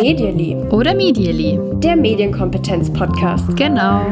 Medially. Oder Medially. Der Medienkompetenz-Podcast. Genau.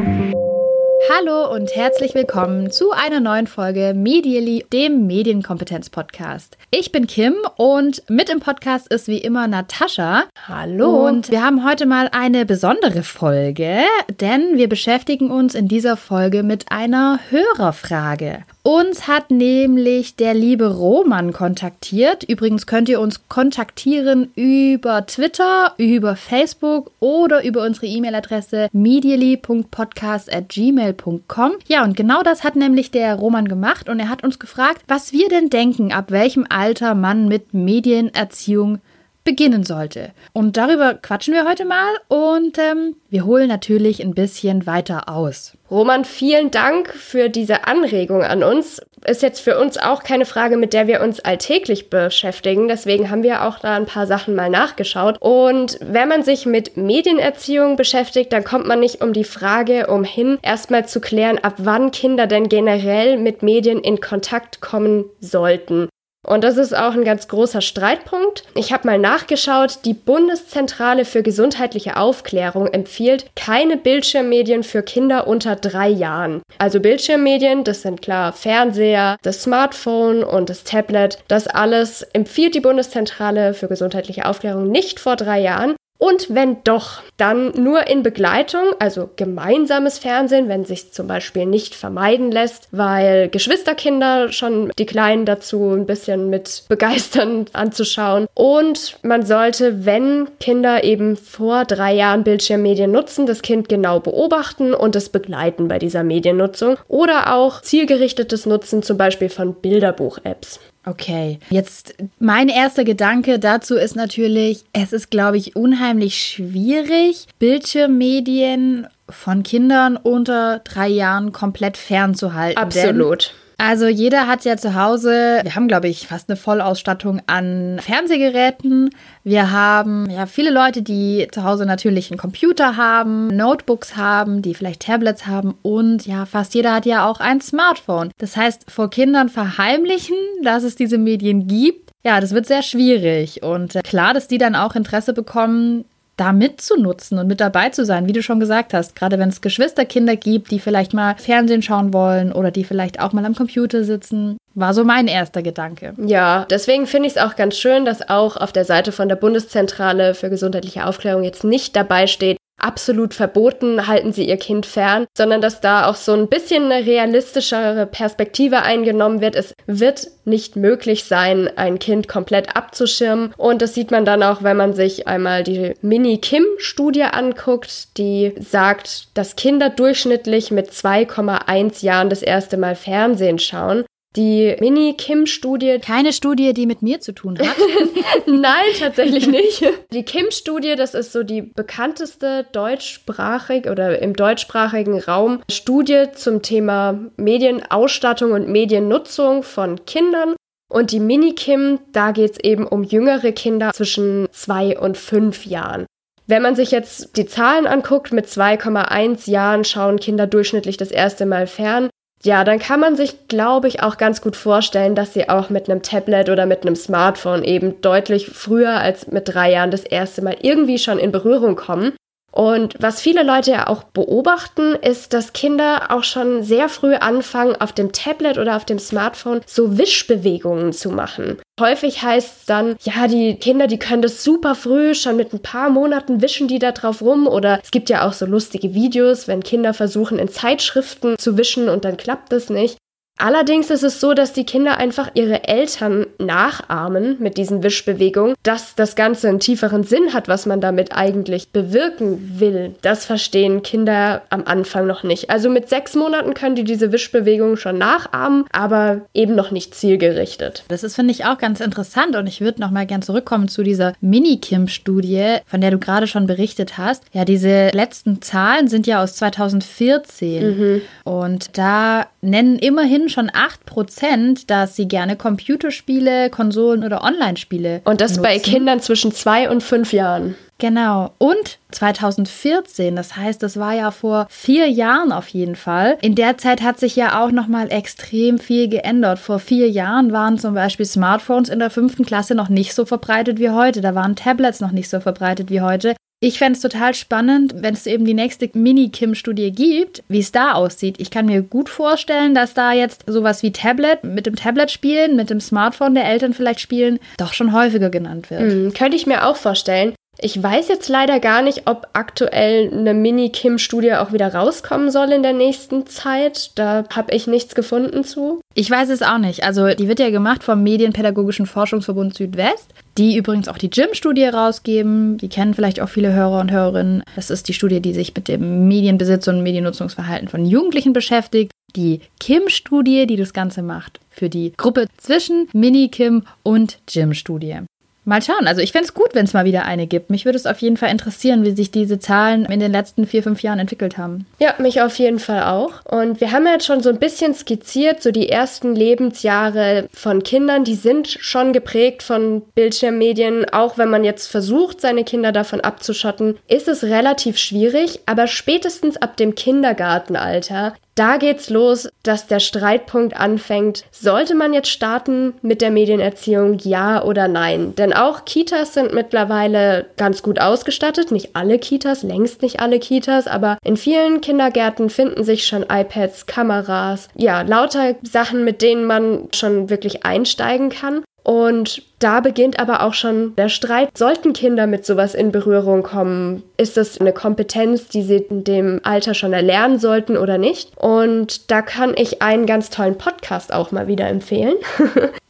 Hallo und herzlich willkommen zu einer neuen Folge Medially, dem Medienkompetenz-Podcast. Ich bin Kim und mit im Podcast ist wie immer Natascha. Hallo. Und wir haben heute mal eine besondere Folge, denn wir beschäftigen uns in dieser Folge mit einer Hörerfrage. Uns hat nämlich der liebe Roman kontaktiert. Übrigens könnt ihr uns kontaktieren über Twitter, über Facebook oder über unsere E-Mail-Adresse medially.podcast.gmail.com. Ja, und genau das hat nämlich der Roman gemacht und er hat uns gefragt, was wir denn denken, ab welchem Alter man mit Medienerziehung beginnen sollte. Und darüber quatschen wir heute mal und ähm, wir holen natürlich ein bisschen weiter aus. Roman, vielen Dank für diese Anregung an uns. Ist jetzt für uns auch keine Frage, mit der wir uns alltäglich beschäftigen. Deswegen haben wir auch da ein paar Sachen mal nachgeschaut. Und wenn man sich mit Medienerziehung beschäftigt, dann kommt man nicht um die Frage umhin, erstmal zu klären, ab wann Kinder denn generell mit Medien in Kontakt kommen sollten. Und das ist auch ein ganz großer Streitpunkt. Ich habe mal nachgeschaut, die Bundeszentrale für gesundheitliche Aufklärung empfiehlt keine Bildschirmmedien für Kinder unter drei Jahren. Also Bildschirmmedien, das sind klar Fernseher, das Smartphone und das Tablet. Das alles empfiehlt die Bundeszentrale für gesundheitliche Aufklärung nicht vor drei Jahren. Und wenn doch, dann nur in Begleitung, also gemeinsames Fernsehen, wenn sich zum Beispiel nicht vermeiden lässt, weil Geschwisterkinder schon die Kleinen dazu ein bisschen mit begeistern anzuschauen. Und man sollte, wenn Kinder eben vor drei Jahren Bildschirmmedien nutzen, das Kind genau beobachten und es begleiten bei dieser Mediennutzung. Oder auch zielgerichtetes Nutzen zum Beispiel von Bilderbuch-Apps. Okay, jetzt mein erster Gedanke dazu ist natürlich, es ist, glaube ich, unheimlich schwierig, Bildschirmmedien von Kindern unter drei Jahren komplett fernzuhalten. Absolut. Denn also jeder hat ja zu Hause, wir haben glaube ich fast eine Vollausstattung an Fernsehgeräten. Wir haben ja viele Leute, die zu Hause natürlich einen Computer haben, Notebooks haben, die vielleicht Tablets haben und ja, fast jeder hat ja auch ein Smartphone. Das heißt, vor Kindern verheimlichen, dass es diese Medien gibt, ja, das wird sehr schwierig. Und äh, klar, dass die dann auch Interesse bekommen, da mitzunutzen und mit dabei zu sein, wie du schon gesagt hast. Gerade wenn es Geschwisterkinder gibt, die vielleicht mal Fernsehen schauen wollen oder die vielleicht auch mal am Computer sitzen. War so mein erster Gedanke. Ja, deswegen finde ich es auch ganz schön, dass auch auf der Seite von der Bundeszentrale für gesundheitliche Aufklärung jetzt nicht dabei steht, absolut verboten, halten Sie Ihr Kind fern, sondern dass da auch so ein bisschen eine realistischere Perspektive eingenommen wird. Es wird nicht möglich sein, ein Kind komplett abzuschirmen. Und das sieht man dann auch, wenn man sich einmal die Mini-Kim-Studie anguckt, die sagt, dass Kinder durchschnittlich mit 2,1 Jahren das erste Mal Fernsehen schauen. Die Mini-Kim-Studie. Keine Studie, die mit mir zu tun hat. Nein, tatsächlich nicht. Die Kim-Studie, das ist so die bekannteste deutschsprachig oder im deutschsprachigen Raum Studie zum Thema Medienausstattung und Mediennutzung von Kindern. Und die Mini-Kim, da geht es eben um jüngere Kinder zwischen zwei und fünf Jahren. Wenn man sich jetzt die Zahlen anguckt, mit 2,1 Jahren schauen Kinder durchschnittlich das erste Mal fern. Ja, dann kann man sich, glaube ich, auch ganz gut vorstellen, dass sie auch mit einem Tablet oder mit einem Smartphone eben deutlich früher als mit drei Jahren das erste Mal irgendwie schon in Berührung kommen. Und was viele Leute ja auch beobachten, ist, dass Kinder auch schon sehr früh anfangen, auf dem Tablet oder auf dem Smartphone so Wischbewegungen zu machen. Häufig heißt es dann, ja, die Kinder, die können das super früh, schon mit ein paar Monaten wischen die da drauf rum. Oder es gibt ja auch so lustige Videos, wenn Kinder versuchen, in Zeitschriften zu wischen und dann klappt das nicht. Allerdings ist es so, dass die Kinder einfach ihre Eltern nachahmen mit diesen Wischbewegungen, dass das Ganze einen tieferen Sinn hat, was man damit eigentlich bewirken will. Das verstehen Kinder am Anfang noch nicht. Also mit sechs Monaten können die diese Wischbewegungen schon nachahmen, aber eben noch nicht zielgerichtet. Das ist, finde ich, auch ganz interessant und ich würde noch mal gern zurückkommen zu dieser Mini-Kim-Studie, von der du gerade schon berichtet hast. Ja, diese letzten Zahlen sind ja aus 2014 mhm. und da nennen immerhin schon 8%, dass sie gerne Computerspiele, Konsolen oder Online-Spiele Und das nutzen. bei Kindern zwischen zwei und fünf Jahren. Genau. Und 2014, das heißt, das war ja vor vier Jahren auf jeden Fall. In der Zeit hat sich ja auch nochmal extrem viel geändert. Vor vier Jahren waren zum Beispiel Smartphones in der fünften Klasse noch nicht so verbreitet wie heute. Da waren Tablets noch nicht so verbreitet wie heute. Ich fände es total spannend, wenn es eben die nächste Mini-Kim-Studie gibt, wie es da aussieht. Ich kann mir gut vorstellen, dass da jetzt sowas wie Tablet, mit dem Tablet spielen, mit dem Smartphone der Eltern vielleicht spielen, doch schon häufiger genannt wird. Mhm, könnte ich mir auch vorstellen. Ich weiß jetzt leider gar nicht, ob aktuell eine Mini-Kim-Studie auch wieder rauskommen soll in der nächsten Zeit. Da habe ich nichts gefunden zu. Ich weiß es auch nicht. Also die wird ja gemacht vom Medienpädagogischen Forschungsverbund Südwest, die übrigens auch die Jim-Studie rausgeben. Die kennen vielleicht auch viele Hörer und Hörerinnen. Das ist die Studie, die sich mit dem Medienbesitz und Mediennutzungsverhalten von Jugendlichen beschäftigt. Die Kim-Studie, die das Ganze macht, für die Gruppe zwischen Mini-Kim und Jim-Studie. Mal schauen. Also ich fände es gut, wenn es mal wieder eine gibt. Mich würde es auf jeden Fall interessieren, wie sich diese Zahlen in den letzten vier, fünf Jahren entwickelt haben. Ja, mich auf jeden Fall auch. Und wir haben ja jetzt schon so ein bisschen skizziert, so die ersten Lebensjahre von Kindern, die sind schon geprägt von Bildschirmmedien. Auch wenn man jetzt versucht, seine Kinder davon abzuschotten, ist es relativ schwierig. Aber spätestens ab dem Kindergartenalter da geht's los, dass der Streitpunkt anfängt. Sollte man jetzt starten mit der Medienerziehung, ja oder nein? Denn auch Kitas sind mittlerweile ganz gut ausgestattet. Nicht alle Kitas, längst nicht alle Kitas, aber in vielen Kindergärten finden sich schon iPads, Kameras, ja, lauter Sachen, mit denen man schon wirklich einsteigen kann. Und da beginnt aber auch schon der Streit. Sollten Kinder mit sowas in Berührung kommen? Ist das eine Kompetenz, die sie in dem Alter schon erlernen sollten oder nicht? Und da kann ich einen ganz tollen Podcast auch mal wieder empfehlen.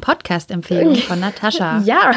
Podcast-Empfehlung von Natascha. ja,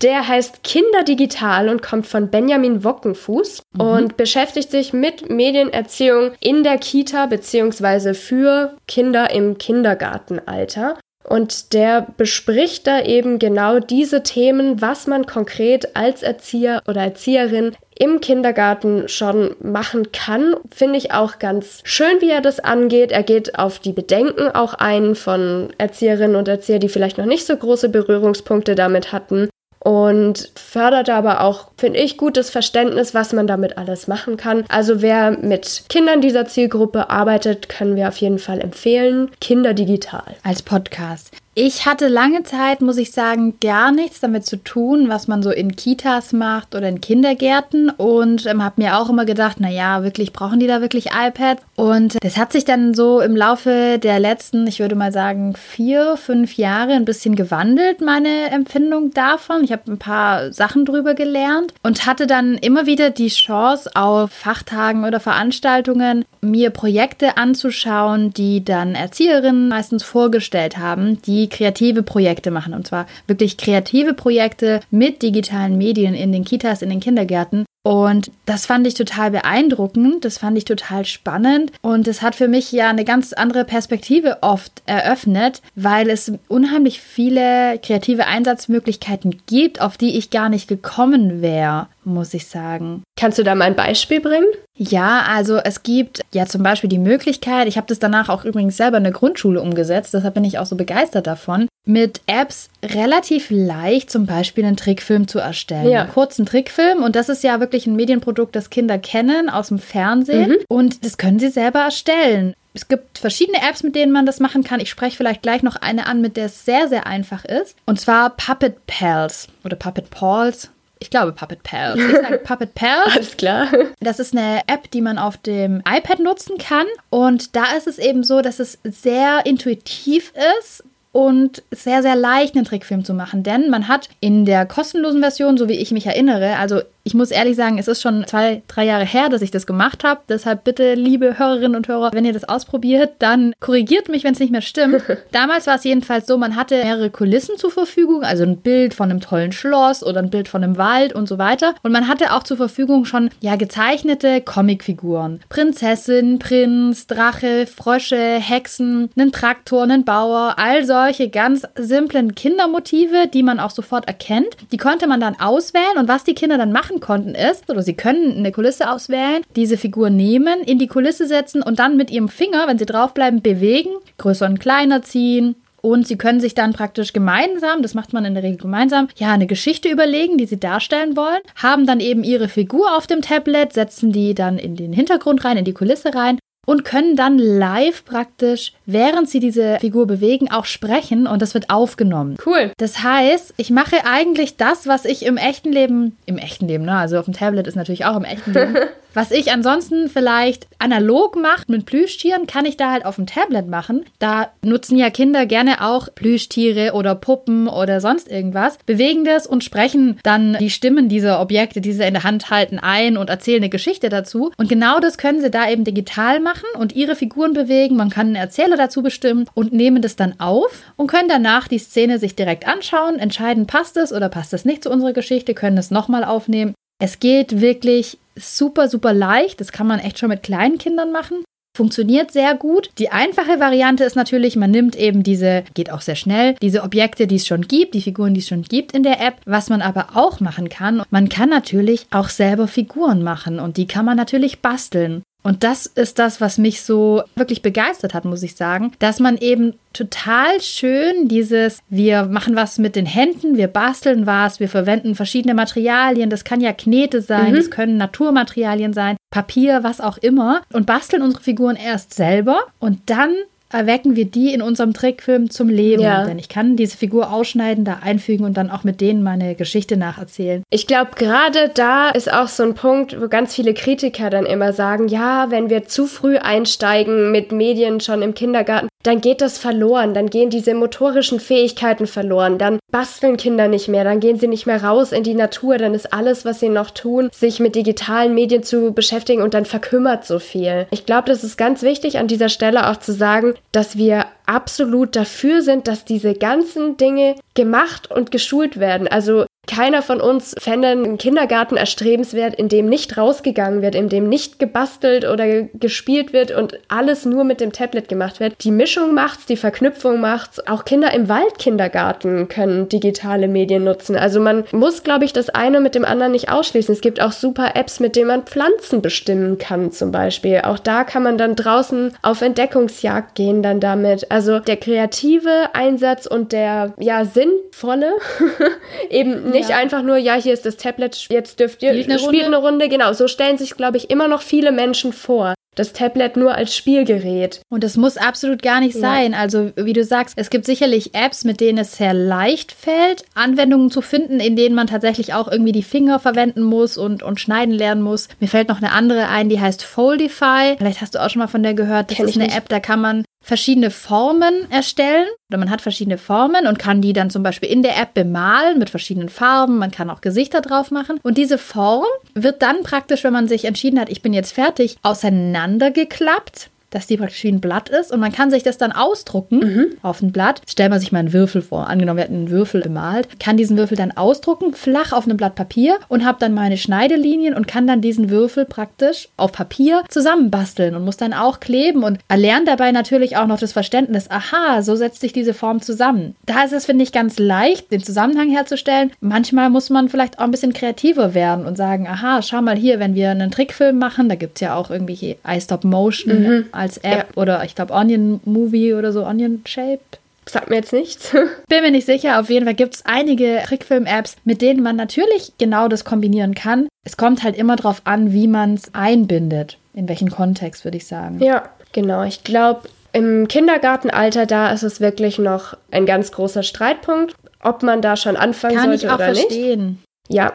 der heißt Kinder Digital und kommt von Benjamin Wockenfuß mhm. und beschäftigt sich mit Medienerziehung in der Kita bzw. für Kinder im Kindergartenalter. Und der bespricht da eben genau diese Themen, was man konkret als Erzieher oder Erzieherin im Kindergarten schon machen kann. Finde ich auch ganz schön, wie er das angeht. Er geht auf die Bedenken auch ein von Erzieherinnen und Erziehern, die vielleicht noch nicht so große Berührungspunkte damit hatten und fördert aber auch, finde ich, gutes Verständnis, was man damit alles machen kann. Also wer mit Kindern dieser Zielgruppe arbeitet, können wir auf jeden Fall empfehlen. Kinder digital. Als Podcast. Ich hatte lange Zeit, muss ich sagen, gar nichts damit zu tun, was man so in Kitas macht oder in Kindergärten und ähm, habe mir auch immer gedacht, naja, wirklich brauchen die da wirklich iPads? Und das hat sich dann so im Laufe der letzten, ich würde mal sagen, vier, fünf Jahre ein bisschen gewandelt, meine Empfindung davon. Ich habe ein paar Sachen drüber gelernt und hatte dann immer wieder die Chance, auf Fachtagen oder Veranstaltungen mir Projekte anzuschauen, die dann Erzieherinnen meistens vorgestellt haben, die die kreative Projekte machen. Und zwar wirklich kreative Projekte mit digitalen Medien in den Kitas, in den Kindergärten. Und das fand ich total beeindruckend, das fand ich total spannend und es hat für mich ja eine ganz andere Perspektive oft eröffnet, weil es unheimlich viele kreative Einsatzmöglichkeiten gibt, auf die ich gar nicht gekommen wäre, muss ich sagen. Kannst du da mal ein Beispiel bringen? Ja, also es gibt ja zum Beispiel die Möglichkeit, ich habe das danach auch übrigens selber in der Grundschule umgesetzt, deshalb bin ich auch so begeistert davon, mit Apps relativ leicht zum Beispiel einen Trickfilm zu erstellen. Ja. Einen kurzen Trickfilm und das ist ja wirklich ein Medienprodukt, das Kinder kennen aus dem Fernsehen mhm. und das können sie selber erstellen. Es gibt verschiedene Apps, mit denen man das machen kann. Ich spreche vielleicht gleich noch eine an, mit der es sehr, sehr einfach ist. Und zwar Puppet Pals oder Puppet Pals ich glaube Puppet Pals. Ich sage Puppet Pals. Alles klar. Das ist eine App, die man auf dem iPad nutzen kann. Und da ist es eben so, dass es sehr intuitiv ist und sehr, sehr leicht, einen Trickfilm zu machen. Denn man hat in der kostenlosen Version, so wie ich mich erinnere, also ich muss ehrlich sagen, es ist schon zwei, drei Jahre her, dass ich das gemacht habe. Deshalb bitte, liebe Hörerinnen und Hörer, wenn ihr das ausprobiert, dann korrigiert mich, wenn es nicht mehr stimmt. Damals war es jedenfalls so, man hatte mehrere Kulissen zur Verfügung, also ein Bild von einem tollen Schloss oder ein Bild von einem Wald und so weiter. Und man hatte auch zur Verfügung schon ja gezeichnete Comicfiguren. Prinzessin, Prinz, Drache, Frösche, Hexen, einen Traktor, einen Bauer, all solche ganz simplen Kindermotive, die man auch sofort erkennt. Die konnte man dann auswählen und was die Kinder dann machen machen konnten, ist, oder sie können eine Kulisse auswählen, diese Figur nehmen, in die Kulisse setzen und dann mit ihrem Finger, wenn sie draufbleiben, bewegen, größer und kleiner ziehen. Und sie können sich dann praktisch gemeinsam, das macht man in der Regel gemeinsam, ja, eine Geschichte überlegen, die sie darstellen wollen, haben dann eben ihre Figur auf dem Tablet, setzen die dann in den Hintergrund rein, in die Kulisse rein und können dann live praktisch, während sie diese Figur bewegen, auch sprechen und das wird aufgenommen. Cool. Das heißt, ich mache eigentlich das, was ich im echten Leben, im echten Leben, ne? Also auf dem Tablet ist natürlich auch im echten Leben, was ich ansonsten vielleicht analog macht mit Plüschtieren, kann ich da halt auf dem Tablet machen. Da nutzen ja Kinder gerne auch Plüschtiere oder Puppen oder sonst irgendwas, bewegen das und sprechen dann die Stimmen dieser Objekte, die sie in der Hand halten, ein und erzählen eine Geschichte dazu. Und genau das können sie da eben digital machen und ihre Figuren bewegen. Man kann einen Erzähler dazu bestimmen und nehmen das dann auf und können danach die Szene sich direkt anschauen, entscheiden, passt es oder passt es nicht zu unserer Geschichte, können es nochmal aufnehmen. Es geht wirklich super, super leicht. Das kann man echt schon mit kleinen Kindern machen. Funktioniert sehr gut. Die einfache Variante ist natürlich, man nimmt eben diese, geht auch sehr schnell, diese Objekte, die es schon gibt, die Figuren, die es schon gibt in der App. Was man aber auch machen kann, man kann natürlich auch selber Figuren machen und die kann man natürlich basteln. Und das ist das, was mich so wirklich begeistert hat, muss ich sagen, dass man eben total schön dieses, wir machen was mit den Händen, wir basteln was, wir verwenden verschiedene Materialien, das kann ja Knete sein, mhm. das können Naturmaterialien sein, Papier, was auch immer und basteln unsere Figuren erst selber und dann erwecken wir die in unserem Trickfilm zum Leben. Ja. Denn ich kann diese Figur ausschneiden, da einfügen und dann auch mit denen meine Geschichte nacherzählen. Ich glaube, gerade da ist auch so ein Punkt, wo ganz viele Kritiker dann immer sagen, ja, wenn wir zu früh einsteigen mit Medien schon im Kindergarten, dann geht das verloren, dann gehen diese motorischen Fähigkeiten verloren, dann basteln Kinder nicht mehr, dann gehen sie nicht mehr raus in die Natur, dann ist alles, was sie noch tun, sich mit digitalen Medien zu beschäftigen und dann verkümmert so viel. Ich glaube, das ist ganz wichtig an dieser Stelle auch zu sagen, dass wir absolut dafür sind, dass diese ganzen Dinge gemacht und geschult werden. Also keiner von uns fände einen Kindergarten erstrebenswert, in dem nicht rausgegangen wird, in dem nicht gebastelt oder gespielt wird und alles nur mit dem Tablet gemacht wird. Die Mischung macht's, die Verknüpfung macht's. Auch Kinder im Waldkindergarten können digitale Medien nutzen. Also man muss, glaube ich, das eine mit dem anderen nicht ausschließen. Es gibt auch super Apps, mit denen man Pflanzen bestimmen kann, zum Beispiel. Auch da kann man dann draußen auf Entdeckungsjagd gehen dann damit. Also der kreative Einsatz und der ja sinnvolle eben nicht ja. einfach nur, ja, hier ist das Tablet, jetzt dürft ihr, spielt eine, spielt eine Runde. Genau, so stellen sich, glaube ich, immer noch viele Menschen vor das Tablet nur als Spielgerät. Und das muss absolut gar nicht sein. Ja. Also, wie du sagst, es gibt sicherlich Apps, mit denen es sehr leicht fällt, Anwendungen zu finden, in denen man tatsächlich auch irgendwie die Finger verwenden muss und, und schneiden lernen muss. Mir fällt noch eine andere ein, die heißt Foldify. Vielleicht hast du auch schon mal von der gehört. Das Kenn ist eine nicht. App, da kann man verschiedene Formen erstellen. Oder man hat verschiedene Formen und kann die dann zum Beispiel in der App bemalen mit verschiedenen Farben. Man kann auch Gesichter drauf machen. Und diese Form wird dann praktisch, wenn man sich entschieden hat, ich bin jetzt fertig, auseinandergeklappt dass die praktisch wie ein Blatt ist und man kann sich das dann ausdrucken mhm. auf ein Blatt. Stellen wir sich mal einen Würfel vor. Angenommen, wir hätten einen Würfel bemalt, kann diesen Würfel dann ausdrucken, flach auf einem Blatt Papier und habe dann meine Schneidelinien und kann dann diesen Würfel praktisch auf Papier zusammenbasteln und muss dann auch kleben und erlernt dabei natürlich auch noch das Verständnis, aha, so setzt sich diese Form zusammen. Da ist es, finde ich, ganz leicht, den Zusammenhang herzustellen. Manchmal muss man vielleicht auch ein bisschen kreativer werden und sagen, aha, schau mal hier, wenn wir einen Trickfilm machen, da gibt es ja auch irgendwie iStop Motion, mhm als App ja. oder ich glaube Onion Movie oder so, Onion Shape. Sagt mir jetzt nichts. Bin mir nicht sicher. Auf jeden Fall gibt es einige Trickfilm-Apps, mit denen man natürlich genau das kombinieren kann. Es kommt halt immer darauf an, wie man es einbindet. In welchen Kontext, würde ich sagen. Ja, genau. Ich glaube, im Kindergartenalter, da ist es wirklich noch ein ganz großer Streitpunkt, ob man da schon anfangen Kann sollte oder verstehen. nicht. Ja,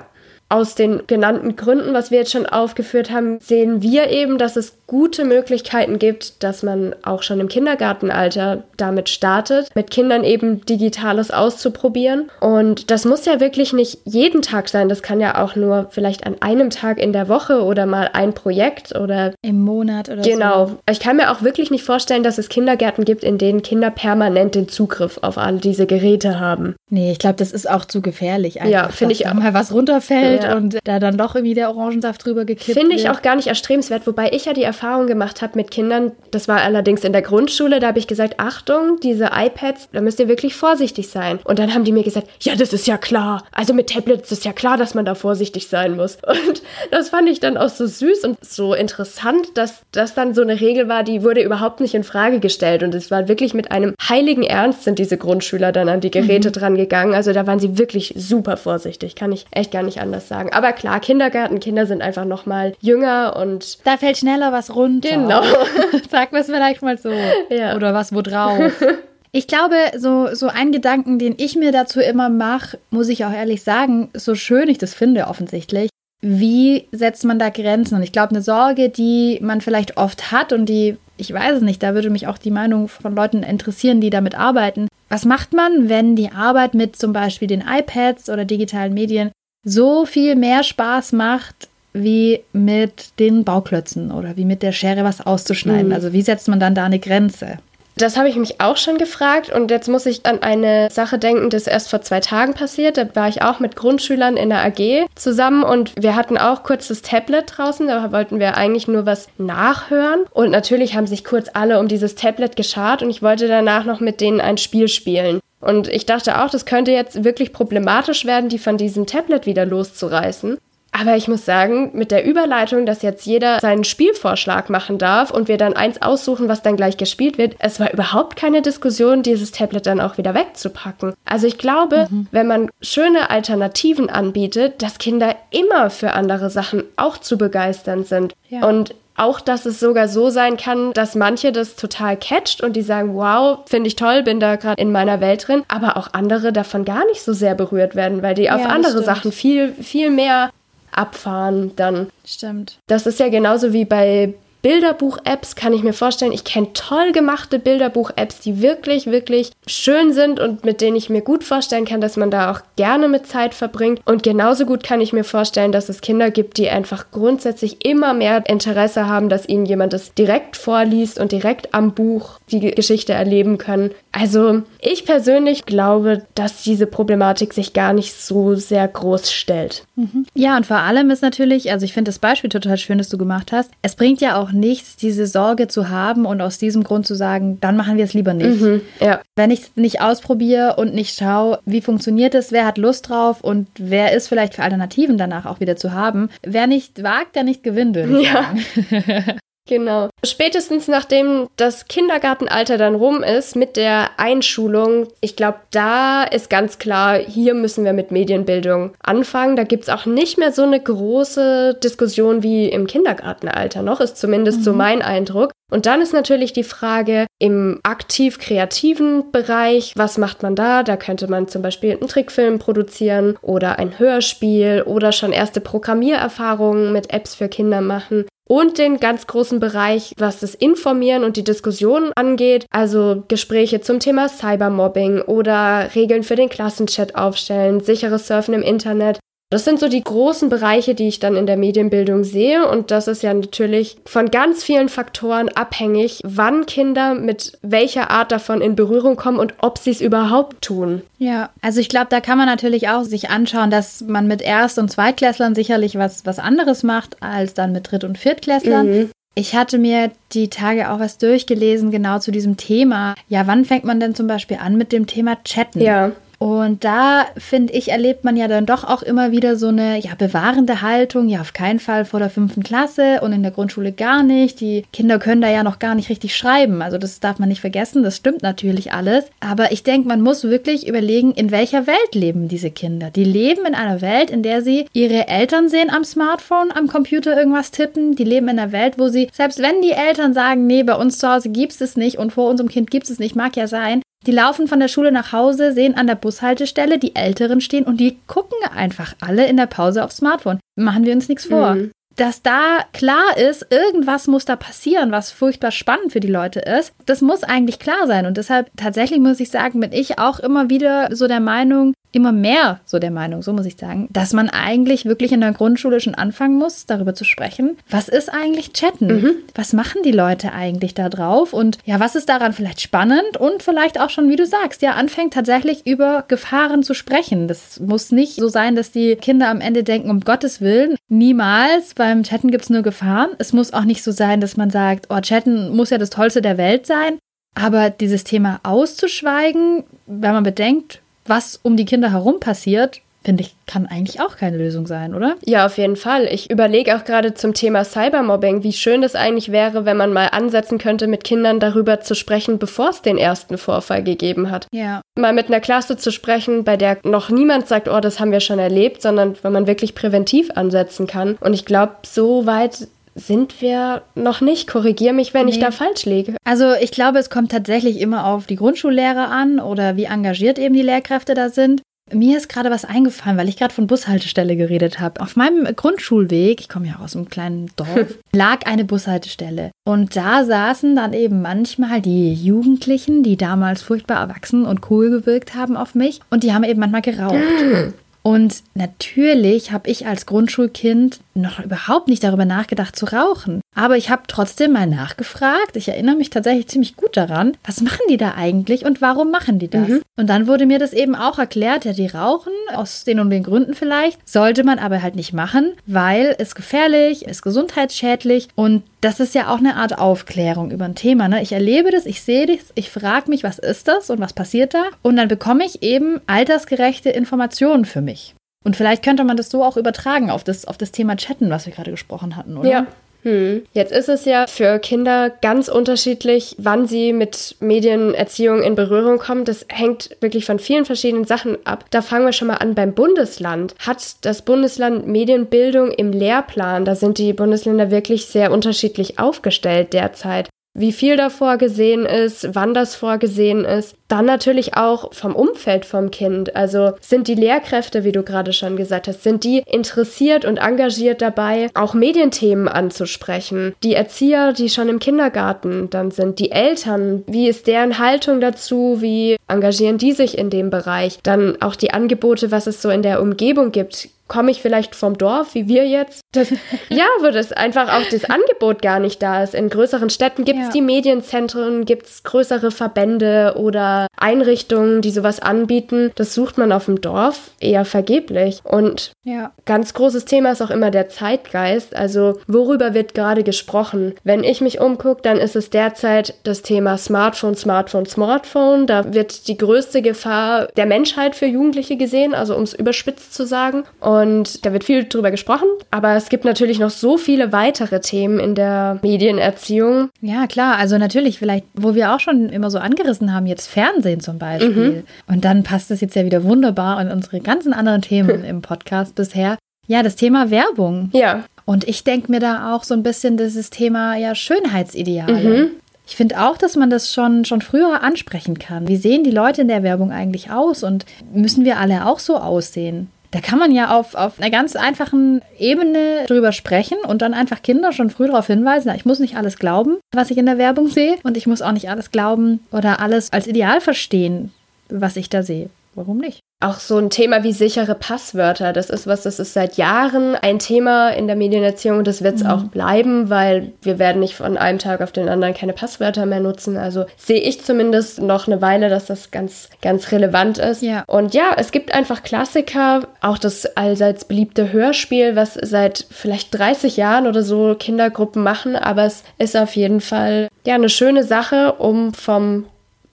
aus den genannten Gründen, was wir jetzt schon aufgeführt haben, sehen wir eben, dass es gute Möglichkeiten gibt, dass man auch schon im Kindergartenalter damit startet, mit Kindern eben Digitales auszuprobieren. Und das muss ja wirklich nicht jeden Tag sein. Das kann ja auch nur vielleicht an einem Tag in der Woche oder mal ein Projekt oder im Monat oder genau. so. Genau. Ich kann mir auch wirklich nicht vorstellen, dass es Kindergärten gibt, in denen Kinder permanent den Zugriff auf all diese Geräte haben. Nee, ich glaube, das ist auch zu gefährlich. Einfach, ja, finde ich auch. mal was runterfällt ja. und da dann doch irgendwie der Orangensaft drüber gekippt Finde ich auch gar nicht erstrebenswert, wobei ich ja die Erfahrung Erfahrung gemacht habe mit Kindern, das war allerdings in der Grundschule, da habe ich gesagt, Achtung, diese iPads, da müsst ihr wirklich vorsichtig sein. Und dann haben die mir gesagt, ja, das ist ja klar. Also mit Tablets ist ja klar, dass man da vorsichtig sein muss. Und das fand ich dann auch so süß und so interessant, dass das dann so eine Regel war, die wurde überhaupt nicht in Frage gestellt. Und es war wirklich mit einem heiligen Ernst sind diese Grundschüler dann an die Geräte mhm. dran gegangen. Also da waren sie wirklich super vorsichtig, kann ich echt gar nicht anders sagen. Aber klar, Kindergartenkinder sind einfach noch mal jünger und da fällt schneller was runter. Genau. Sag wir es vielleicht mal so. Ja. Oder was wo drauf. Ich glaube, so, so ein Gedanken, den ich mir dazu immer mache, muss ich auch ehrlich sagen, so schön ich das finde offensichtlich, wie setzt man da Grenzen? Und ich glaube, eine Sorge, die man vielleicht oft hat und die, ich weiß es nicht, da würde mich auch die Meinung von Leuten interessieren, die damit arbeiten. Was macht man, wenn die Arbeit mit zum Beispiel den iPads oder digitalen Medien so viel mehr Spaß macht, wie mit den Bauklötzen oder wie mit der Schere was auszuschneiden? Mhm. Also wie setzt man dann da eine Grenze? Das habe ich mich auch schon gefragt und jetzt muss ich an eine Sache denken, das erst vor zwei Tagen passiert. Da war ich auch mit Grundschülern in der AG zusammen und wir hatten auch kurz das Tablet draußen. Da wollten wir eigentlich nur was nachhören und natürlich haben sich kurz alle um dieses Tablet geschart und ich wollte danach noch mit denen ein Spiel spielen. Und ich dachte auch, das könnte jetzt wirklich problematisch werden, die von diesem Tablet wieder loszureißen. Aber ich muss sagen, mit der Überleitung, dass jetzt jeder seinen Spielvorschlag machen darf und wir dann eins aussuchen, was dann gleich gespielt wird, es war überhaupt keine Diskussion, dieses Tablet dann auch wieder wegzupacken. Also ich glaube, mhm. wenn man schöne Alternativen anbietet, dass Kinder immer für andere Sachen auch zu begeistern sind. Ja. Und auch, dass es sogar so sein kann, dass manche das total catcht und die sagen, wow, finde ich toll, bin da gerade in meiner Welt drin, aber auch andere davon gar nicht so sehr berührt werden, weil die ja, auf andere Sachen viel, viel mehr abfahren, dann. Stimmt. Das ist ja genauso wie bei Bilderbuch-Apps kann ich mir vorstellen, ich kenne toll gemachte Bilderbuch-Apps, die wirklich, wirklich schön sind und mit denen ich mir gut vorstellen kann, dass man da auch gerne mit Zeit verbringt. Und genauso gut kann ich mir vorstellen, dass es Kinder gibt, die einfach grundsätzlich immer mehr Interesse haben, dass ihnen jemand das direkt vorliest und direkt am Buch die Geschichte erleben können. Also ich persönlich glaube, dass diese Problematik sich gar nicht so sehr groß stellt. Mhm. Ja, und vor allem ist natürlich, also ich finde das Beispiel total schön, das du gemacht hast. Es bringt ja auch nichts, diese Sorge zu haben und aus diesem Grund zu sagen, dann machen wir es lieber nicht. Mhm, ja. Wenn ich es nicht ausprobiere und nicht schaue, wie funktioniert es, wer hat Lust drauf und wer ist vielleicht für Alternativen danach auch wieder zu haben, wer nicht wagt, der nicht gewinnt. Ja. Genau. Spätestens nachdem das Kindergartenalter dann rum ist mit der Einschulung, ich glaube, da ist ganz klar, hier müssen wir mit Medienbildung anfangen. Da gibt es auch nicht mehr so eine große Diskussion wie im Kindergartenalter noch, ist zumindest mhm. so mein Eindruck. Und dann ist natürlich die Frage im aktiv-kreativen Bereich, was macht man da? Da könnte man zum Beispiel einen Trickfilm produzieren oder ein Hörspiel oder schon erste Programmiererfahrungen mit Apps für Kinder machen und den ganz großen Bereich, was das Informieren und die Diskussion angeht, also Gespräche zum Thema Cybermobbing oder Regeln für den Klassenchat aufstellen, sicheres Surfen im Internet das sind so die großen Bereiche, die ich dann in der Medienbildung sehe. Und das ist ja natürlich von ganz vielen Faktoren abhängig, wann Kinder mit welcher Art davon in Berührung kommen und ob sie es überhaupt tun. Ja, also ich glaube, da kann man natürlich auch sich anschauen, dass man mit Erst- und Zweitklässlern sicherlich was, was anderes macht als dann mit Dritt- und Viertklässlern. Mhm. Ich hatte mir die Tage auch was durchgelesen, genau zu diesem Thema. Ja, wann fängt man denn zum Beispiel an mit dem Thema Chatten? Ja. Und da, finde ich, erlebt man ja dann doch auch immer wieder so eine ja, bewahrende Haltung. Ja, auf keinen Fall vor der fünften Klasse und in der Grundschule gar nicht. Die Kinder können da ja noch gar nicht richtig schreiben. Also das darf man nicht vergessen. Das stimmt natürlich alles. Aber ich denke, man muss wirklich überlegen, in welcher Welt leben diese Kinder. Die leben in einer Welt, in der sie ihre Eltern sehen am Smartphone, am Computer irgendwas tippen. Die leben in einer Welt, wo sie, selbst wenn die Eltern sagen, nee, bei uns zu Hause gibt es nicht und vor unserem Kind gibt es nicht, mag ja sein, die laufen von der Schule nach Hause, sehen an der Bushaltestelle die Älteren stehen und die gucken einfach alle in der Pause aufs Smartphone. Machen wir uns nichts vor. Mhm. Dass da klar ist, irgendwas muss da passieren, was furchtbar spannend für die Leute ist, das muss eigentlich klar sein. Und deshalb tatsächlich muss ich sagen, bin ich auch immer wieder so der Meinung, immer mehr so der Meinung, so muss ich sagen, dass man eigentlich wirklich in der Grundschule schon anfangen muss, darüber zu sprechen. Was ist eigentlich Chatten? Mhm. Was machen die Leute eigentlich da drauf? Und ja, was ist daran vielleicht spannend und vielleicht auch schon, wie du sagst, ja, anfängt tatsächlich über Gefahren zu sprechen. Das muss nicht so sein, dass die Kinder am Ende denken, um Gottes Willen, niemals, beim Chatten gibt es nur Gefahren. Es muss auch nicht so sein, dass man sagt, oh, Chatten muss ja das Tollste der Welt sein. Aber dieses Thema auszuschweigen, wenn man bedenkt, was um die Kinder herum passiert, finde ich, kann eigentlich auch keine Lösung sein, oder? Ja, auf jeden Fall. Ich überlege auch gerade zum Thema Cybermobbing, wie schön es eigentlich wäre, wenn man mal ansetzen könnte, mit Kindern darüber zu sprechen, bevor es den ersten Vorfall gegeben hat. Ja. Mal mit einer Klasse zu sprechen, bei der noch niemand sagt, oh, das haben wir schon erlebt, sondern wenn man wirklich präventiv ansetzen kann. Und ich glaube, so weit sind wir noch nicht. Korrigiere mich, wenn nee. ich da falsch liege. Also ich glaube, es kommt tatsächlich immer auf die Grundschullehrer an oder wie engagiert eben die Lehrkräfte da sind. Mir ist gerade was eingefallen, weil ich gerade von Bushaltestelle geredet habe. Auf meinem Grundschulweg, ich komme ja aus einem kleinen Dorf, lag eine Bushaltestelle. Und da saßen dann eben manchmal die Jugendlichen, die damals furchtbar erwachsen und cool gewirkt haben auf mich. Und die haben eben manchmal geraucht. Und natürlich habe ich als Grundschulkind noch überhaupt nicht darüber nachgedacht zu rauchen. Aber ich habe trotzdem mal nachgefragt. Ich erinnere mich tatsächlich ziemlich gut daran. Was machen die da eigentlich und warum machen die das? Mhm. Und dann wurde mir das eben auch erklärt, ja, die rauchen aus den und den Gründen vielleicht, sollte man aber halt nicht machen, weil es gefährlich, ist gesundheitsschädlich und das ist ja auch eine Art Aufklärung über ein Thema. Ne? Ich erlebe das, ich sehe das, ich frage mich, was ist das und was passiert da? Und dann bekomme ich eben altersgerechte Informationen für mich. Und vielleicht könnte man das so auch übertragen auf das, auf das Thema Chatten, was wir gerade gesprochen hatten, oder? Ja, hm. Jetzt ist es ja für Kinder ganz unterschiedlich, wann sie mit Medienerziehung in Berührung kommen. Das hängt wirklich von vielen verschiedenen Sachen ab. Da fangen wir schon mal an beim Bundesland. Hat das Bundesland Medienbildung im Lehrplan? Da sind die Bundesländer wirklich sehr unterschiedlich aufgestellt derzeit wie viel da vorgesehen ist, wann das vorgesehen ist. Dann natürlich auch vom Umfeld vom Kind. Also sind die Lehrkräfte, wie du gerade schon gesagt hast, sind die interessiert und engagiert dabei, auch Medienthemen anzusprechen? Die Erzieher, die schon im Kindergarten dann sind, die Eltern, wie ist deren Haltung dazu? Wie engagieren die sich in dem Bereich? Dann auch die Angebote, was es so in der Umgebung gibt komme ich vielleicht vom Dorf, wie wir jetzt? Das, ja, wo das einfach auch das Angebot gar nicht da ist. In größeren Städten gibt es ja. die Medienzentren, gibt es größere Verbände oder Einrichtungen, die sowas anbieten. Das sucht man auf dem Dorf eher vergeblich. Und ja. ganz großes Thema ist auch immer der Zeitgeist. Also worüber wird gerade gesprochen? Wenn ich mich umgucke, dann ist es derzeit das Thema Smartphone, Smartphone, Smartphone. Da wird die größte Gefahr der Menschheit für Jugendliche gesehen, also um es überspitzt zu sagen. Und und da wird viel drüber gesprochen, aber es gibt natürlich noch so viele weitere Themen in der Medienerziehung. Ja, klar, also natürlich, vielleicht, wo wir auch schon immer so angerissen haben, jetzt Fernsehen zum Beispiel. Mhm. Und dann passt es jetzt ja wieder wunderbar in unsere ganzen anderen Themen im Podcast bisher. Ja, das Thema Werbung. Ja. Und ich denke mir da auch so ein bisschen dieses Thema ja Schönheitsideale. Mhm. Ich finde auch, dass man das schon, schon früher ansprechen kann. Wie sehen die Leute in der Werbung eigentlich aus und müssen wir alle auch so aussehen? Da kann man ja auf, auf einer ganz einfachen Ebene drüber sprechen und dann einfach Kinder schon früh darauf hinweisen, ich muss nicht alles glauben, was ich in der Werbung sehe und ich muss auch nicht alles glauben oder alles als Ideal verstehen, was ich da sehe. Warum nicht? Auch so ein Thema wie sichere Passwörter, das ist was, das ist seit Jahren ein Thema in der Medienerziehung und das wird es mhm. auch bleiben, weil wir werden nicht von einem Tag auf den anderen keine Passwörter mehr nutzen. Also sehe ich zumindest noch eine Weile, dass das ganz, ganz relevant ist. Ja. Und ja, es gibt einfach Klassiker, auch das allseits beliebte Hörspiel, was seit vielleicht 30 Jahren oder so Kindergruppen machen, aber es ist auf jeden Fall ja eine schöne Sache, um vom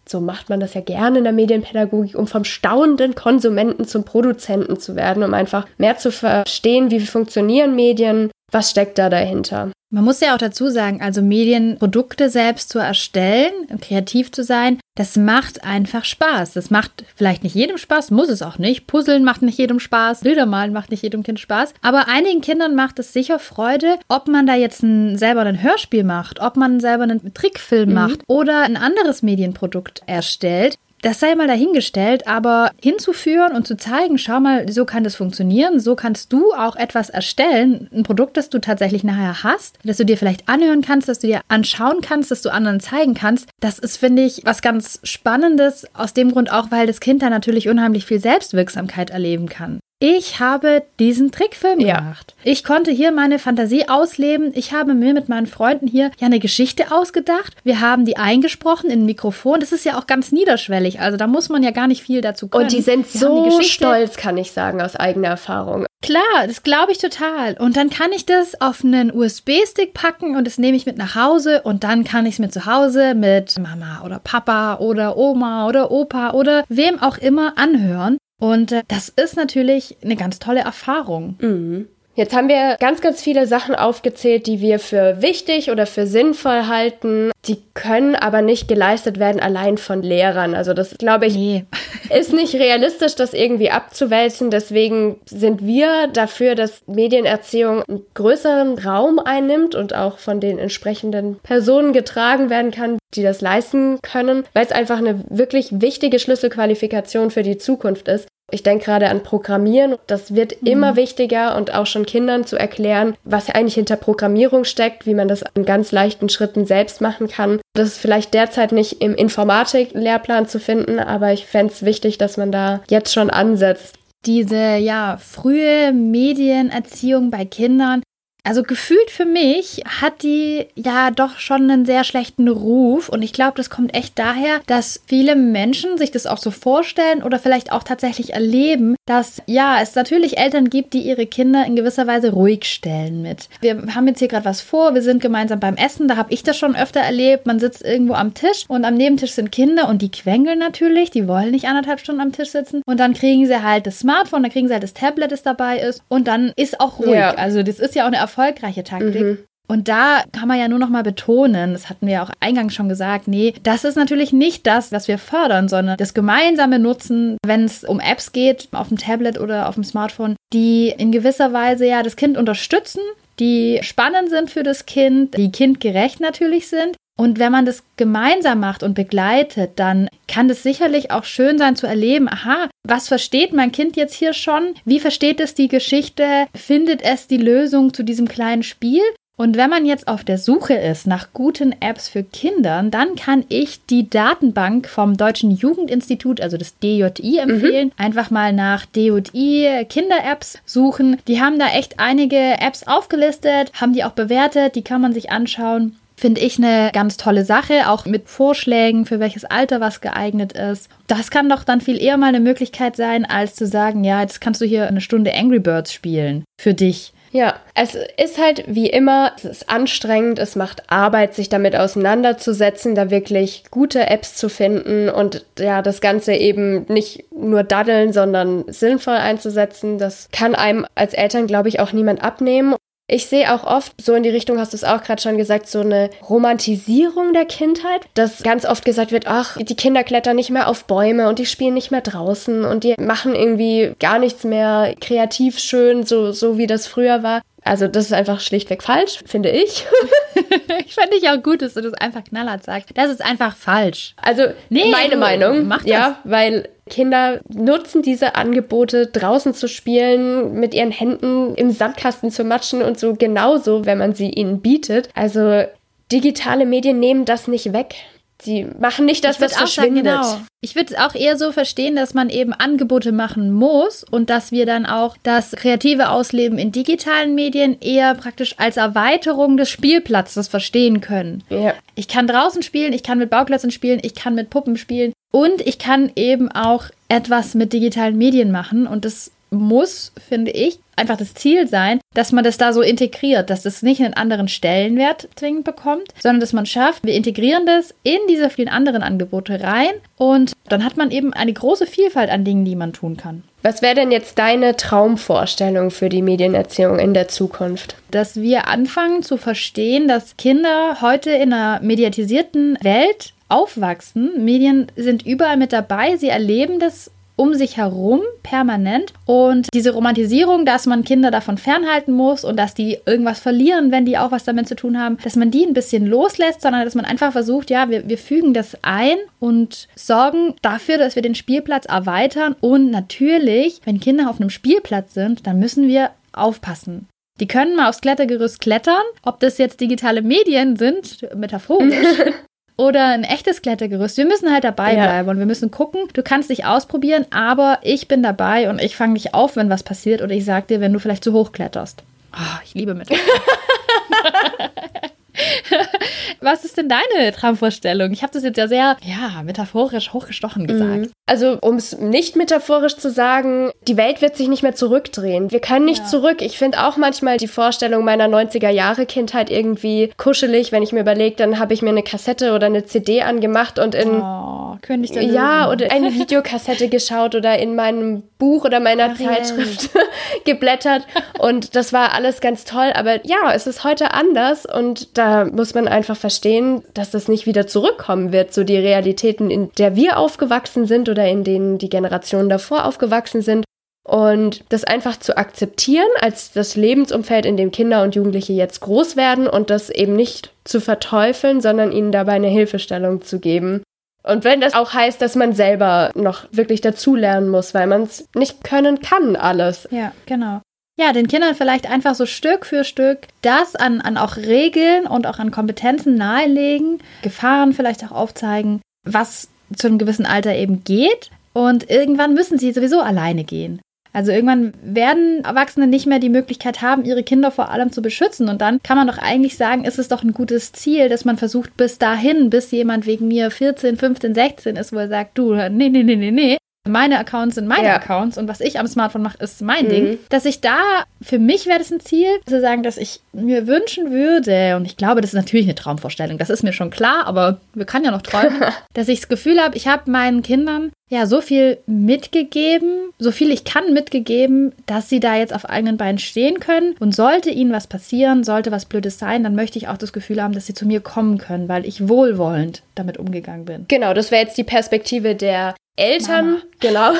so macht man das ja gerne in der Medienpädagogik, um vom staunenden Konsumenten zum Produzenten zu werden, um einfach mehr zu verstehen, wie funktionieren Medien, was steckt da dahinter. Man muss ja auch dazu sagen, also Medienprodukte selbst zu erstellen, kreativ zu sein, das macht einfach Spaß. Das macht vielleicht nicht jedem Spaß, muss es auch nicht. Puzzeln macht nicht jedem Spaß, Bilder malen macht nicht jedem Kind Spaß. Aber einigen Kindern macht es sicher Freude, ob man da jetzt ein, selber ein Hörspiel macht, ob man selber einen Trickfilm mhm. macht oder ein anderes Medienprodukt erstellt das sei mal dahingestellt, aber hinzuführen und zu zeigen, schau mal, so kann das funktionieren, so kannst du auch etwas erstellen, ein Produkt, das du tatsächlich nachher hast, das du dir vielleicht anhören kannst, das du dir anschauen kannst, das du anderen zeigen kannst. Das ist, finde ich, was ganz Spannendes, aus dem Grund auch, weil das Kind da natürlich unheimlich viel Selbstwirksamkeit erleben kann. Ich habe diesen Trickfilm ja. gemacht. Ich konnte hier meine Fantasie ausleben. Ich habe mir mit meinen Freunden hier ja eine Geschichte ausgedacht. Wir haben die eingesprochen in ein Mikrofon. Das ist ja auch ganz niederschwellig. Also da muss man ja gar nicht viel dazu können. Und die sind Wir so die stolz, kann ich sagen, aus eigener Erfahrung. Klar, das glaube ich total. Und dann kann ich das auf einen USB-Stick packen und das nehme ich mit nach Hause und dann kann ich es mir zu Hause mit Mama oder Papa oder Oma oder Opa oder wem auch immer anhören. Und äh, das ist natürlich eine ganz tolle Erfahrung. Mhm. Jetzt haben wir ganz, ganz viele Sachen aufgezählt, die wir für wichtig oder für sinnvoll halten. Die können aber nicht geleistet werden allein von Lehrern. Also das, glaube ich, nee. ist nicht realistisch, das irgendwie abzuwälzen. Deswegen sind wir dafür, dass Medienerziehung einen größeren Raum einnimmt und auch von den entsprechenden Personen getragen werden kann, die das leisten können, weil es einfach eine wirklich wichtige Schlüsselqualifikation für die Zukunft ist. Ich denke gerade an Programmieren. Das wird mhm. immer wichtiger und auch schon Kindern zu erklären, was eigentlich hinter Programmierung steckt, wie man das in ganz leichten Schritten selbst machen kann. Das ist vielleicht derzeit nicht im Informatik-Lehrplan zu finden, aber ich fände es wichtig, dass man da jetzt schon ansetzt. Diese ja frühe Medienerziehung bei Kindern also gefühlt für mich hat die ja doch schon einen sehr schlechten Ruf und ich glaube, das kommt echt daher, dass viele Menschen sich das auch so vorstellen oder vielleicht auch tatsächlich erleben, dass ja, es natürlich Eltern gibt, die ihre Kinder in gewisser Weise ruhig stellen mit. Wir haben jetzt hier gerade was vor, wir sind gemeinsam beim Essen, da habe ich das schon öfter erlebt, man sitzt irgendwo am Tisch und am Nebentisch sind Kinder und die quengeln natürlich, die wollen nicht anderthalb Stunden am Tisch sitzen und dann kriegen sie halt das Smartphone, dann kriegen sie halt das Tablet, das dabei ist und dann ist auch ruhig. Ja. Also das ist ja auch eine Erfahrung erfolgreiche Taktik. Mhm. Und da kann man ja nur noch mal betonen, das hatten wir ja auch eingangs schon gesagt, nee, das ist natürlich nicht das, was wir fördern, sondern das gemeinsame Nutzen, wenn es um Apps geht, auf dem Tablet oder auf dem Smartphone, die in gewisser Weise ja das Kind unterstützen, die spannend sind für das Kind, die kindgerecht natürlich sind, und wenn man das gemeinsam macht und begleitet, dann kann es sicherlich auch schön sein zu erleben, aha, was versteht mein Kind jetzt hier schon? Wie versteht es die Geschichte? Findet es die Lösung zu diesem kleinen Spiel? Und wenn man jetzt auf der Suche ist nach guten Apps für Kinder, dann kann ich die Datenbank vom Deutschen Jugendinstitut, also das DJI, empfehlen. Mhm. Einfach mal nach DJI Kinder-Apps suchen. Die haben da echt einige Apps aufgelistet, haben die auch bewertet, die kann man sich anschauen. Finde ich eine ganz tolle Sache, auch mit Vorschlägen, für welches Alter was geeignet ist. Das kann doch dann viel eher mal eine Möglichkeit sein, als zu sagen, ja, jetzt kannst du hier eine Stunde Angry Birds spielen. Für dich. Ja, es ist halt wie immer, es ist anstrengend, es macht Arbeit, sich damit auseinanderzusetzen, da wirklich gute Apps zu finden und ja, das Ganze eben nicht nur daddeln, sondern sinnvoll einzusetzen. Das kann einem als Eltern, glaube ich, auch niemand abnehmen. Ich sehe auch oft, so in die Richtung hast du es auch gerade schon gesagt, so eine Romantisierung der Kindheit, dass ganz oft gesagt wird, ach, die Kinder klettern nicht mehr auf Bäume und die spielen nicht mehr draußen und die machen irgendwie gar nichts mehr kreativ schön, so, so wie das früher war. Also das ist einfach schlichtweg falsch, finde ich. ich finde ich auch gut, dass du das einfach knallhart sagst. Das ist einfach falsch. Also nee, meine Meinung. Mach das. Ja, weil Kinder nutzen diese Angebote, draußen zu spielen, mit ihren Händen im Sandkasten zu matschen und so genauso, wenn man sie ihnen bietet. Also digitale Medien nehmen das nicht weg. Sie machen nicht, dass das verschwindet. Sagen, genau. Ich würde es auch eher so verstehen, dass man eben Angebote machen muss und dass wir dann auch das kreative Ausleben in digitalen Medien eher praktisch als Erweiterung des Spielplatzes verstehen können. Ja. Ich kann draußen spielen, ich kann mit Bauklötzen spielen, ich kann mit Puppen spielen und ich kann eben auch etwas mit digitalen Medien machen und das muss, finde ich, einfach das Ziel sein, dass man das da so integriert, dass es nicht einen anderen Stellenwert zwingend bekommt, sondern dass man schafft, wir integrieren das in diese vielen anderen Angebote rein und dann hat man eben eine große Vielfalt an Dingen, die man tun kann. Was wäre denn jetzt deine Traumvorstellung für die Medienerziehung in der Zukunft? Dass wir anfangen zu verstehen, dass Kinder heute in einer mediatisierten Welt aufwachsen. Medien sind überall mit dabei, sie erleben das um sich herum permanent. Und diese Romantisierung, dass man Kinder davon fernhalten muss und dass die irgendwas verlieren, wenn die auch was damit zu tun haben, dass man die ein bisschen loslässt, sondern dass man einfach versucht, ja, wir, wir fügen das ein und sorgen dafür, dass wir den Spielplatz erweitern. Und natürlich, wenn Kinder auf einem Spielplatz sind, dann müssen wir aufpassen. Die können mal aufs Klettergerüst klettern. Ob das jetzt digitale Medien sind, metaphorisch, oder ein echtes Klettergerüst. Wir müssen halt dabei ja. bleiben und wir müssen gucken. Du kannst dich ausprobieren, aber ich bin dabei und ich fange dich auf, wenn was passiert oder ich sag dir, wenn du vielleicht zu hoch kletterst. Oh, ich liebe mit. Was ist denn deine Traumvorstellung? Ich habe das jetzt ja sehr, ja, metaphorisch hochgestochen gesagt. Mhm. Also, um es nicht metaphorisch zu sagen, die Welt wird sich nicht mehr zurückdrehen. Wir können nicht ja. zurück. Ich finde auch manchmal die Vorstellung meiner 90er Jahre Kindheit irgendwie kuschelig, wenn ich mir überlege, dann habe ich mir eine Kassette oder eine CD angemacht und in oh, König der Ja, oder eine Videokassette geschaut oder in meinem Buch oder meiner Ariel. Zeitschrift geblättert und das war alles ganz toll, aber ja, es ist heute anders und da muss man einfach verstehen, dass das nicht wieder zurückkommen wird, so die Realitäten, in der wir aufgewachsen sind oder in denen die Generationen davor aufgewachsen sind. Und das einfach zu akzeptieren als das Lebensumfeld, in dem Kinder und Jugendliche jetzt groß werden und das eben nicht zu verteufeln, sondern ihnen dabei eine Hilfestellung zu geben. Und wenn das auch heißt, dass man selber noch wirklich dazulernen muss, weil man es nicht können kann, alles. Ja, genau ja, den Kindern vielleicht einfach so Stück für Stück das an, an auch Regeln und auch an Kompetenzen nahelegen, Gefahren vielleicht auch aufzeigen, was zu einem gewissen Alter eben geht. Und irgendwann müssen sie sowieso alleine gehen. Also irgendwann werden Erwachsene nicht mehr die Möglichkeit haben, ihre Kinder vor allem zu beschützen. Und dann kann man doch eigentlich sagen, ist es doch ein gutes Ziel, dass man versucht, bis dahin, bis jemand wegen mir 14, 15, 16 ist, wo er sagt, du, nee, nee, nee, nee, nee, meine Accounts sind meine ja. Accounts und was ich am Smartphone mache, ist mein mhm. Ding. Dass ich da, für mich wäre das ein Ziel, zu sagen, dass ich mir wünschen würde, und ich glaube, das ist natürlich eine Traumvorstellung, das ist mir schon klar, aber wir können ja noch träumen, dass ich das Gefühl habe, ich habe meinen Kindern ja so viel mitgegeben, so viel ich kann mitgegeben, dass sie da jetzt auf eigenen Beinen stehen können. Und sollte ihnen was passieren, sollte was Blödes sein, dann möchte ich auch das Gefühl haben, dass sie zu mir kommen können, weil ich wohlwollend damit umgegangen bin. Genau, das wäre jetzt die Perspektive der Eltern, Mama. genau.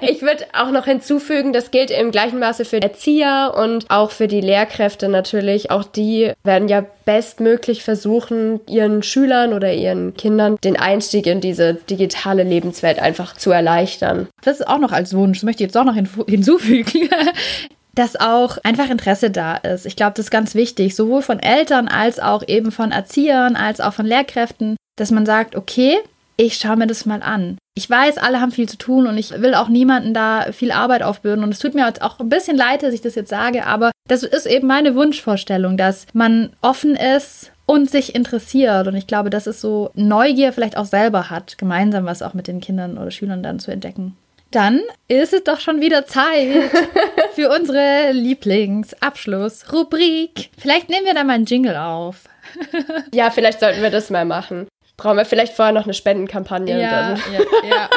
ich würde auch noch hinzufügen, das gilt im gleichen Maße für Erzieher und auch für die Lehrkräfte natürlich. Auch die werden ja bestmöglich versuchen, ihren Schülern oder ihren Kindern den Einstieg in diese digitale Lebenswelt einfach zu erleichtern. Das ist auch noch als Wunsch, das möchte ich jetzt auch noch hinzufügen. dass auch einfach Interesse da ist. Ich glaube, das ist ganz wichtig, sowohl von Eltern als auch eben von Erziehern, als auch von Lehrkräften, dass man sagt, okay, ich schaue mir das mal an. Ich weiß, alle haben viel zu tun und ich will auch niemanden da viel Arbeit aufbürden. Und es tut mir auch ein bisschen leid, dass ich das jetzt sage, aber das ist eben meine Wunschvorstellung, dass man offen ist und sich interessiert. Und ich glaube, dass es so Neugier vielleicht auch selber hat, gemeinsam was auch mit den Kindern oder Schülern dann zu entdecken. Dann ist es doch schon wieder Zeit für unsere Lieblingsabschlussrubrik. Vielleicht nehmen wir da mal einen Jingle auf. ja, vielleicht sollten wir das mal machen brauchen wir vielleicht vorher noch eine Spendenkampagne. Ja, ja, ja.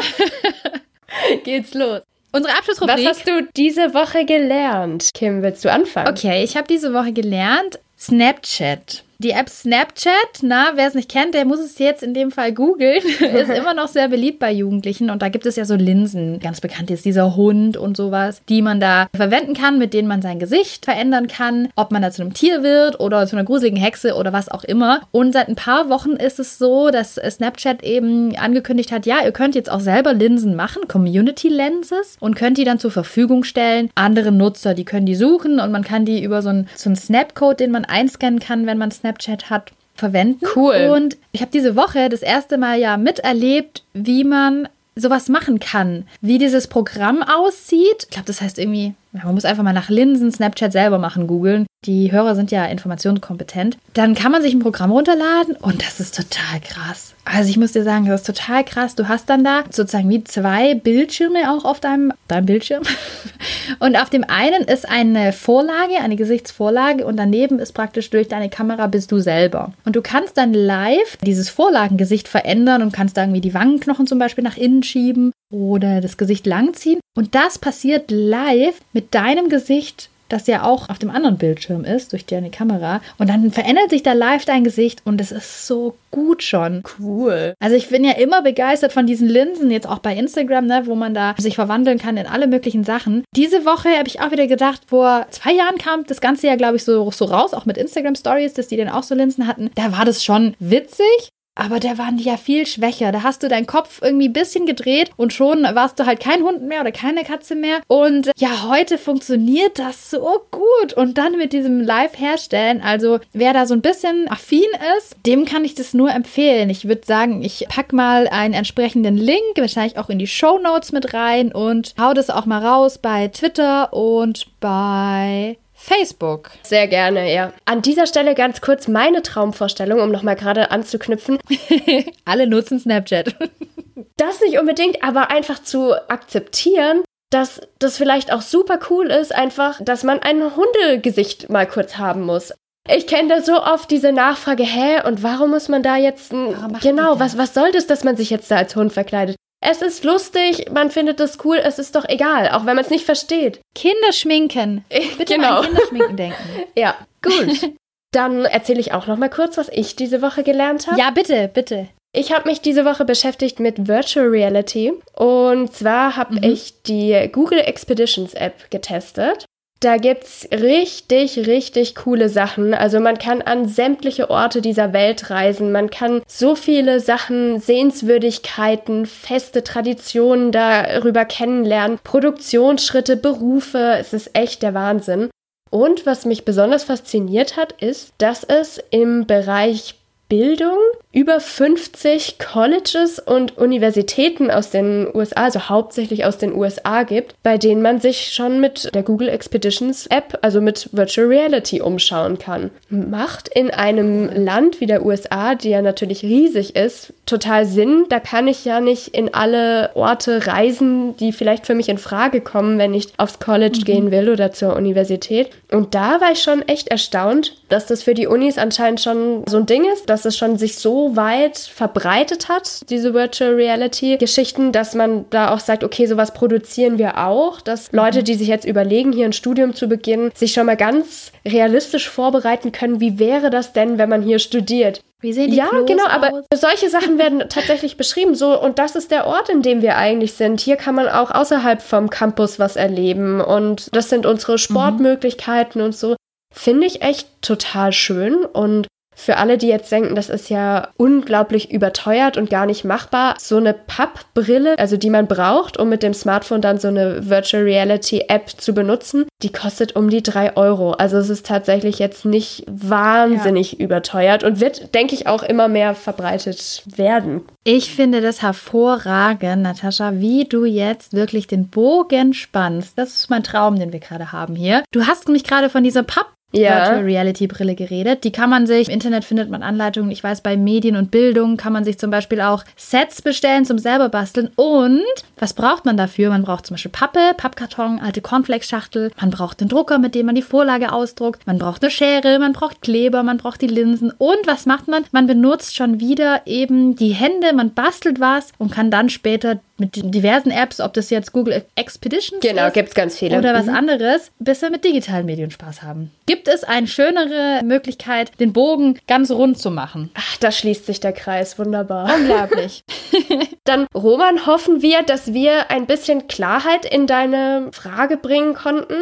geht's los. Unsere Abschlussrubrik. Was hast du diese Woche gelernt? Kim, willst du anfangen? Okay, ich habe diese Woche gelernt Snapchat. Die App Snapchat, na, wer es nicht kennt, der muss es jetzt in dem Fall googeln, ist immer noch sehr beliebt bei Jugendlichen und da gibt es ja so Linsen. Ganz bekannt ist dieser Hund und sowas, die man da verwenden kann, mit denen man sein Gesicht verändern kann, ob man da zu einem Tier wird oder zu einer gruseligen Hexe oder was auch immer. Und seit ein paar Wochen ist es so, dass Snapchat eben angekündigt hat, ja, ihr könnt jetzt auch selber Linsen machen, Community Lenses, und könnt die dann zur Verfügung stellen. Andere Nutzer, die können die suchen und man kann die über so einen, so einen Snapcode, den man einscannen kann, wenn man Snapchat hat, verwenden. Cool. Und ich habe diese Woche das erste Mal ja miterlebt, wie man sowas machen kann. Wie dieses Programm aussieht. Ich glaube, das heißt irgendwie, man muss einfach mal nach Linsen Snapchat selber machen, googeln. Die Hörer sind ja informationskompetent. Dann kann man sich ein Programm runterladen und das ist total krass. Also ich muss dir sagen, das ist total krass. Du hast dann da sozusagen wie zwei Bildschirme auch auf deinem, deinem Bildschirm. Und auf dem einen ist eine Vorlage, eine Gesichtsvorlage und daneben ist praktisch durch deine Kamera bist du selber. Und du kannst dann live dieses Vorlagengesicht verändern und kannst da irgendwie die Wangenknochen zum Beispiel nach innen schieben oder das Gesicht langziehen. Und das passiert live mit deinem Gesicht das ja auch auf dem anderen Bildschirm ist, durch deine Kamera. Und dann verändert sich da live dein Gesicht und es ist so gut schon. Cool. Also ich bin ja immer begeistert von diesen Linsen, jetzt auch bei Instagram, ne, wo man da sich verwandeln kann in alle möglichen Sachen. Diese Woche habe ich auch wieder gedacht, vor zwei Jahren kam das Ganze ja, glaube ich, so, so raus, auch mit Instagram Stories, dass die dann auch so Linsen hatten. Da war das schon witzig, aber da waren die ja viel schwächer. Da hast du deinen Kopf irgendwie ein bisschen gedreht und schon warst du halt kein Hund mehr oder keine Katze mehr. Und ja, heute funktioniert das so gut. Und dann mit diesem Live-Herstellen, also wer da so ein bisschen affin ist, dem kann ich das nur empfehlen. Ich würde sagen, ich pack mal einen entsprechenden Link, wahrscheinlich auch in die Show Notes mit rein und hau das auch mal raus bei Twitter und bei Facebook. Sehr gerne, ja. An dieser Stelle ganz kurz meine Traumvorstellung, um nochmal gerade anzuknüpfen. Alle nutzen Snapchat. das nicht unbedingt, aber einfach zu akzeptieren, dass das vielleicht auch super cool ist, einfach, dass man ein Hundegesicht mal kurz haben muss. Ich kenne da so oft diese Nachfrage, hä, und warum muss man da jetzt ein, genau, was, was soll das, dass man sich jetzt da als Hund verkleidet? Es ist lustig, man findet es cool, es ist doch egal, auch wenn man es nicht versteht. Kinder schminken. Bitte genau. an Kinderschminken denken. ja, gut. Dann erzähle ich auch noch mal kurz, was ich diese Woche gelernt habe. Ja, bitte, bitte. Ich habe mich diese Woche beschäftigt mit Virtual Reality und zwar habe mhm. ich die Google Expeditions App getestet. Da gibt's richtig, richtig coole Sachen. Also man kann an sämtliche Orte dieser Welt reisen. Man kann so viele Sachen, Sehenswürdigkeiten, feste Traditionen darüber kennenlernen, Produktionsschritte, Berufe. Es ist echt der Wahnsinn. Und was mich besonders fasziniert hat, ist, dass es im Bereich Bildung über 50 Colleges und Universitäten aus den USA, also hauptsächlich aus den USA gibt, bei denen man sich schon mit der Google Expeditions App, also mit Virtual Reality umschauen kann. Macht in einem Land wie der USA, die ja natürlich riesig ist, total Sinn. Da kann ich ja nicht in alle Orte reisen, die vielleicht für mich in Frage kommen, wenn ich aufs College mhm. gehen will oder zur Universität. Und da war ich schon echt erstaunt, dass das für die Unis anscheinend schon so ein Ding ist, dass es schon sich so weit verbreitet hat, diese Virtual Reality Geschichten, dass man da auch sagt, okay, sowas produzieren wir auch, dass Leute, die sich jetzt überlegen, hier ein Studium zu beginnen, sich schon mal ganz realistisch vorbereiten können, wie wäre das denn, wenn man hier studiert? Wie sehen die Ja, Klos genau, aus? aber solche Sachen werden tatsächlich beschrieben. So, und das ist der Ort, in dem wir eigentlich sind. Hier kann man auch außerhalb vom Campus was erleben. Und das sind unsere Sportmöglichkeiten mhm. und so. Finde ich echt total schön. Und für alle, die jetzt denken, das ist ja unglaublich überteuert und gar nicht machbar, so eine Pappbrille, also die man braucht, um mit dem Smartphone dann so eine Virtual Reality App zu benutzen, die kostet um die drei Euro. Also es ist tatsächlich jetzt nicht wahnsinnig ja. überteuert und wird, denke ich, auch immer mehr verbreitet werden. Ich finde das hervorragend, Natascha, wie du jetzt wirklich den Bogen spannst. Das ist mein Traum, den wir gerade haben hier. Du hast mich gerade von dieser Papp ja. Virtual Reality Brille geredet. Die kann man sich, im Internet findet man Anleitungen. Ich weiß, bei Medien und Bildung kann man sich zum Beispiel auch Sets bestellen zum selber basteln. Und was braucht man dafür? Man braucht zum Beispiel Pappe, Pappkarton, alte Cornflakes-Schachtel. Man braucht den Drucker, mit dem man die Vorlage ausdruckt. Man braucht eine Schere, man braucht Kleber, man braucht die Linsen. Und was macht man? Man benutzt schon wieder eben die Hände, man bastelt was und kann dann später mit diversen Apps, ob das jetzt Google Expeditions genau, ist gibt's ganz viele. oder was mhm. anderes, bis wir mit digitalen Medien Spaß haben. Gibt es eine schönere Möglichkeit, den Bogen ganz rund zu machen? Ach, da schließt sich der Kreis. Wunderbar. Unglaublich. Dann, Roman, hoffen wir, dass wir ein bisschen Klarheit in deine Frage bringen konnten.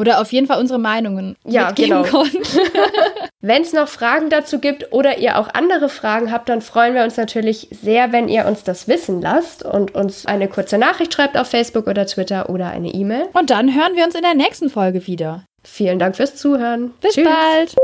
Oder auf jeden Fall unsere Meinungen ja, mitgeben genau. konnten. wenn es noch Fragen dazu gibt oder ihr auch andere Fragen habt, dann freuen wir uns natürlich sehr, wenn ihr uns das wissen lasst und uns eine kurze Nachricht schreibt auf Facebook oder Twitter oder eine E-Mail. Und dann hören wir uns in der nächsten Folge wieder. Vielen Dank fürs Zuhören. Bis Tschüss. bald.